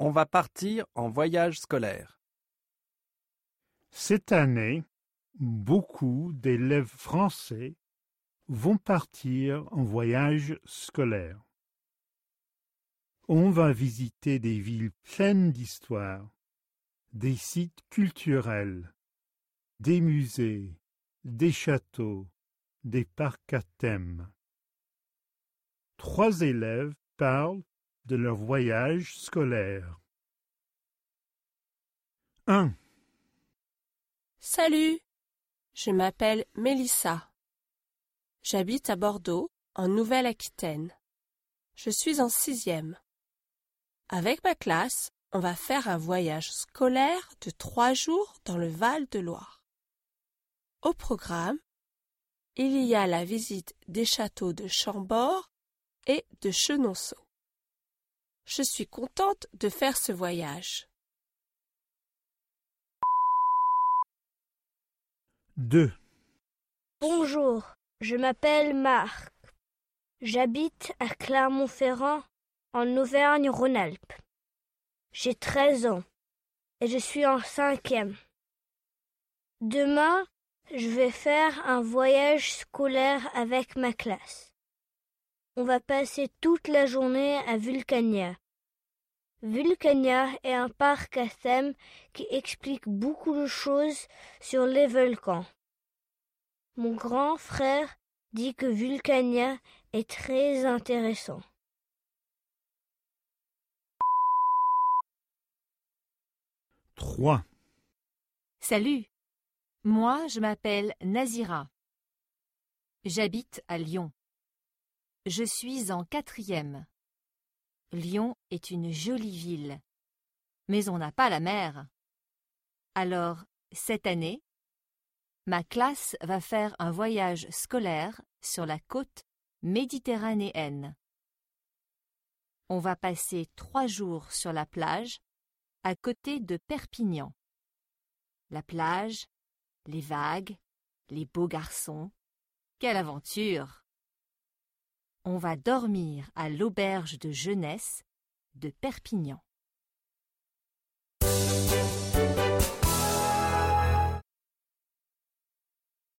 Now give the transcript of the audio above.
On va partir en voyage scolaire. Cette année, beaucoup d'élèves français vont partir en voyage scolaire. On va visiter des villes pleines d'histoire, des sites culturels, des musées, des châteaux, des parcs à thème. Trois élèves parlent de leur voyage scolaire. 1. Salut, je m'appelle Mélissa. J'habite à Bordeaux, en Nouvelle-Aquitaine. Je suis en sixième. Avec ma classe, on va faire un voyage scolaire de trois jours dans le Val-de-Loire. Au programme, il y a la visite des châteaux de Chambord et de Chenonceau. Je suis contente de faire ce voyage. 2. Bonjour, je m'appelle Marc. J'habite à Clermont-Ferrand, en Auvergne-Rhône-Alpes. J'ai 13 ans et je suis en cinquième. Demain, je vais faire un voyage scolaire avec ma classe. On va passer toute la journée à Vulcania. Vulcania est un parc à thème qui explique beaucoup de choses sur les volcans. Mon grand frère dit que Vulcania est très intéressant. 3. Salut, moi je m'appelle Nazira. J'habite à Lyon. Je suis en quatrième. Lyon est une jolie ville, mais on n'a pas la mer. Alors, cette année, ma classe va faire un voyage scolaire sur la côte méditerranéenne. On va passer trois jours sur la plage, à côté de Perpignan. La plage, les vagues, les beaux garçons. Quelle aventure On va dormir à l'auberge de jeunesse de Perpignan.